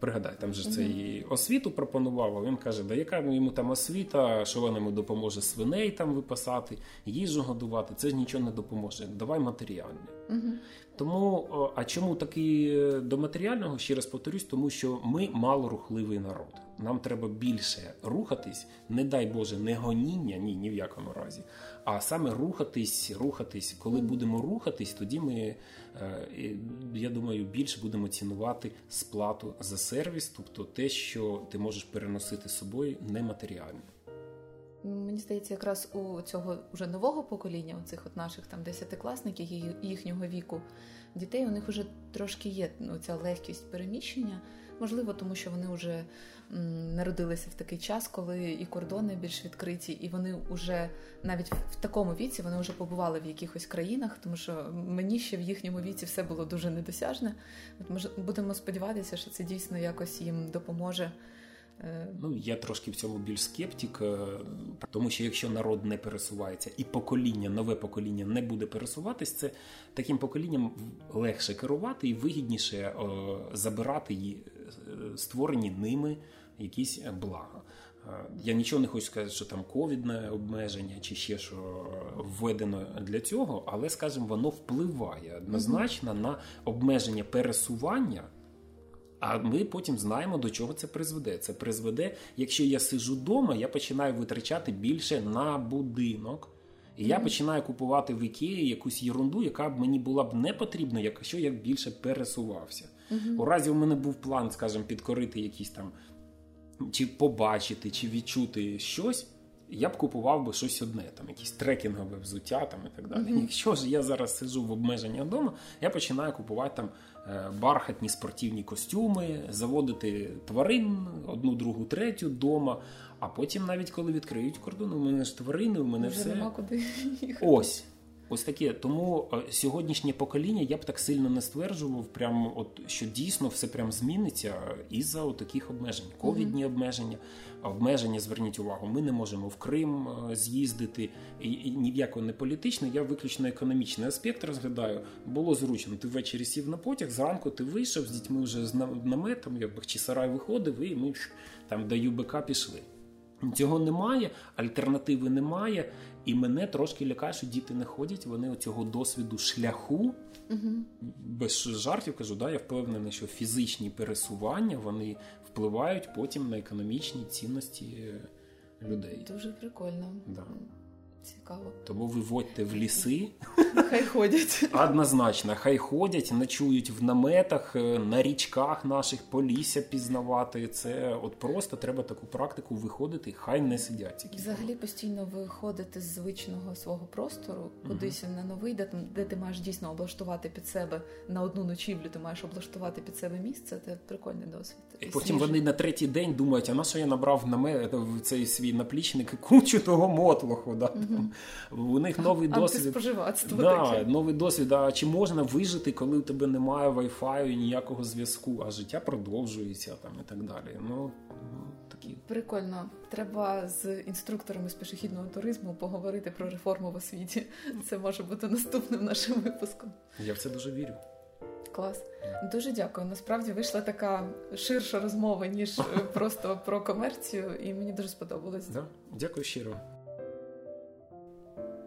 Пригадай, там же це і освіту пропонував, а він каже, да яка йому там освіта, що вона йому допоможе свиней там випасати, їжу годувати, це ж нічого не допоможе. Давай матеріальне. Угу. Тому, а чому таки до матеріального, ще раз повторюсь, тому що ми малорухливий народ. Нам треба більше рухатись, не дай Боже, не гоніння, ні, ні в якому разі. А саме рухатись, рухатись. Коли будемо рухатись, тоді ми, е, я думаю, більше будемо цінувати сплату за сервіс, тобто те, що ти можеш переносити з собою нематеріально. Мені здається, якраз у цього вже нового покоління, у цих от наших там десятикласників і їхнього віку дітей, у них вже трошки є ну, ця легкість переміщення. Можливо, тому що вони вже народилися в такий час, коли і кордони більш відкриті, і вони вже навіть в такому віці вони вже побували в якихось країнах, тому що мені ще в їхньому віці все було дуже недосяжне. От ми будемо сподіватися, що це дійсно якось їм допоможе. Е, ну, я трошки в цьому більш скептик, е, тому що якщо народ не пересувається і покоління, нове покоління не буде пересуватись, це таким поколінням легше керувати і вигідніше е, забирати створені ними якісь блага. Я нічого не хочу сказати, що там ковідне обмеження чи ще що введено для цього, але скажімо, воно впливає однозначно mm-hmm. на обмеження пересування. А ми потім знаємо, до чого це призведе. Це призведе, якщо я сижу вдома, я починаю витрачати більше на будинок. І я починаю купувати в Ікеї якусь єрунду, яка б мені була б не потрібна, якщо я більше пересувався. Uh-huh. У разі у мене був план, скажімо, підкорити якісь там, чи побачити, чи відчути щось. Я б купував би щось одне, там якісь трекінгове взуття там і так далі. Mm-hmm. Якщо ж я зараз сиджу в обмеженнях вдома, я починаю купувати там е, бархатні спортивні костюми, заводити тварин одну, другу, третю вдома. А потім, навіть коли відкриють кордон, у мене ж тварини, у мене Вже все нема куди їхати. ось. Ось таке. Тому е, сьогоднішнє покоління я б так сильно не стверджував, прям от що дійсно все прям зміниться із-за таких обмежень. Ковідні mm-hmm. обмеження, обмеження, зверніть увагу, ми не можемо в Крим е, з'їздити. І, і ні в якого не політично, я виключно економічний аспект розглядаю. Було зручно. Ти ввечері сів на потяг, зранку ти вийшов з дітьми вже з наметом, якби чи сарай виходив, і ми там до ЮБК пішли. Цього немає, альтернативи немає, і мене трошки лякає, що діти не ходять. Вони цього досвіду шляху угу. без жартів кажу, да, я впевнений, що фізичні пересування вони впливають потім на економічні цінності людей. Дуже прикольно. Да. Цікаво. Тому виводьте в ліси. Хай ходять. Однозначно, хай ходять, ночують в наметах, е, на річках наших полісся пізнавати. Це от просто треба таку практику виходити, хай не сидять. Взагалі постійно виходити з звичного свого простору, кудись угу. на новий, де, де ти маєш дійсно облаштувати під себе на одну ночівлю, ти маєш облаштувати під себе місце. Це прикольний досвід. І Потім вони на третій день думають, а на що я набрав намет в цей свій наплічник кучу того мотлоху. Да? Угу. У них новий досвід. Да, новий досвід. А чи можна вижити, коли у тебе немає вайфаю, ніякого зв'язку, а життя продовжується там і так далі. Ну такі прикольно. Треба з інструкторами з пішохідного туризму поговорити про реформу в освіті. Це може бути наступним нашим випуском. Я в це дуже вірю. Клас, дуже дякую. Насправді вийшла така ширша розмова ніж просто про комерцію, і мені дуже сподобалось. Да? Дякую щиро.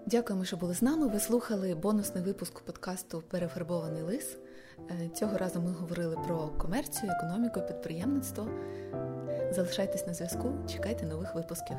Дякуємо, що були з нами. Ви слухали бонусний випуск подкасту Перефарбований лис. Е, цього разу ми говорили про комерцію, економіку, підприємництво. Залишайтесь на зв'язку, чекайте нових випусків.